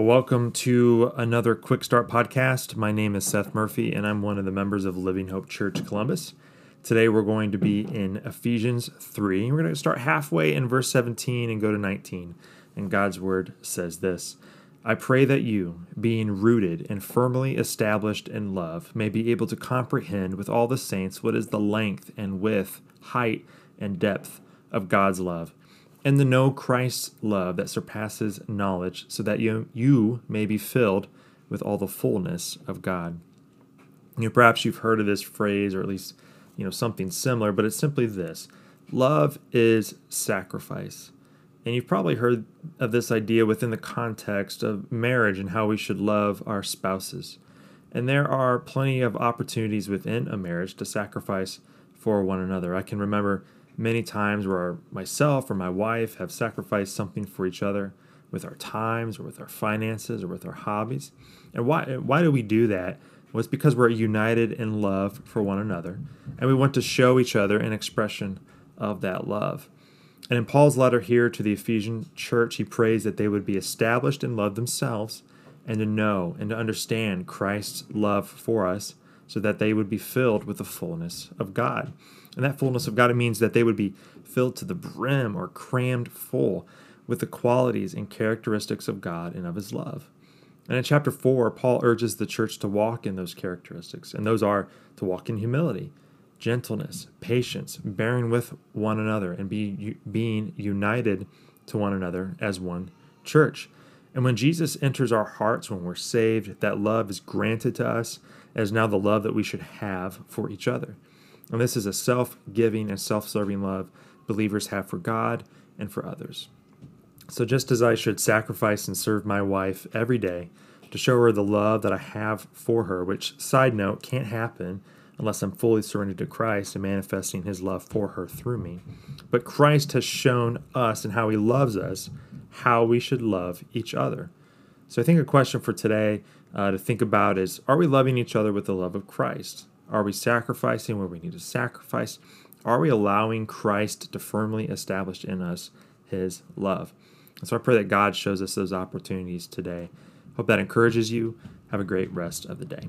Well, welcome to another Quick Start podcast. My name is Seth Murphy, and I'm one of the members of Living Hope Church Columbus. Today, we're going to be in Ephesians 3. We're going to start halfway in verse 17 and go to 19. And God's word says this I pray that you, being rooted and firmly established in love, may be able to comprehend with all the saints what is the length and width, height, and depth of God's love and to know Christ's love that surpasses knowledge, so that you, you may be filled with all the fullness of God. You know, perhaps you've heard of this phrase, or at least you know something similar, but it's simply this: love is sacrifice. And you've probably heard of this idea within the context of marriage and how we should love our spouses. And there are plenty of opportunities within a marriage to sacrifice for one another. I can remember many times where myself or my wife have sacrificed something for each other with our times or with our finances or with our hobbies. And why why do we do that? Well, it's because we're united in love for one another, and we want to show each other an expression of that love. And in Paul's letter here to the Ephesian church, he prays that they would be established in love themselves and to know and to understand Christ's love for us so that they would be filled with the fullness of God. And that fullness of God, it means that they would be filled to the brim or crammed full with the qualities and characteristics of God and of His love. And in chapter 4, Paul urges the church to walk in those characteristics, and those are to walk in humility, gentleness, patience, bearing with one another, and be, being united to one another as one church. And when Jesus enters our hearts, when we're saved, that love is granted to us as now the love that we should have for each other. And this is a self giving and self serving love believers have for God and for others. So, just as I should sacrifice and serve my wife every day to show her the love that I have for her, which, side note, can't happen unless I'm fully surrendered to Christ and manifesting his love for her through me. But Christ has shown us and how he loves us how we should love each other. So, I think a question for today uh, to think about is Are we loving each other with the love of Christ? Are we sacrificing where we need to sacrifice? Are we allowing Christ to firmly establish in us his love? And so I pray that God shows us those opportunities today. Hope that encourages you. Have a great rest of the day.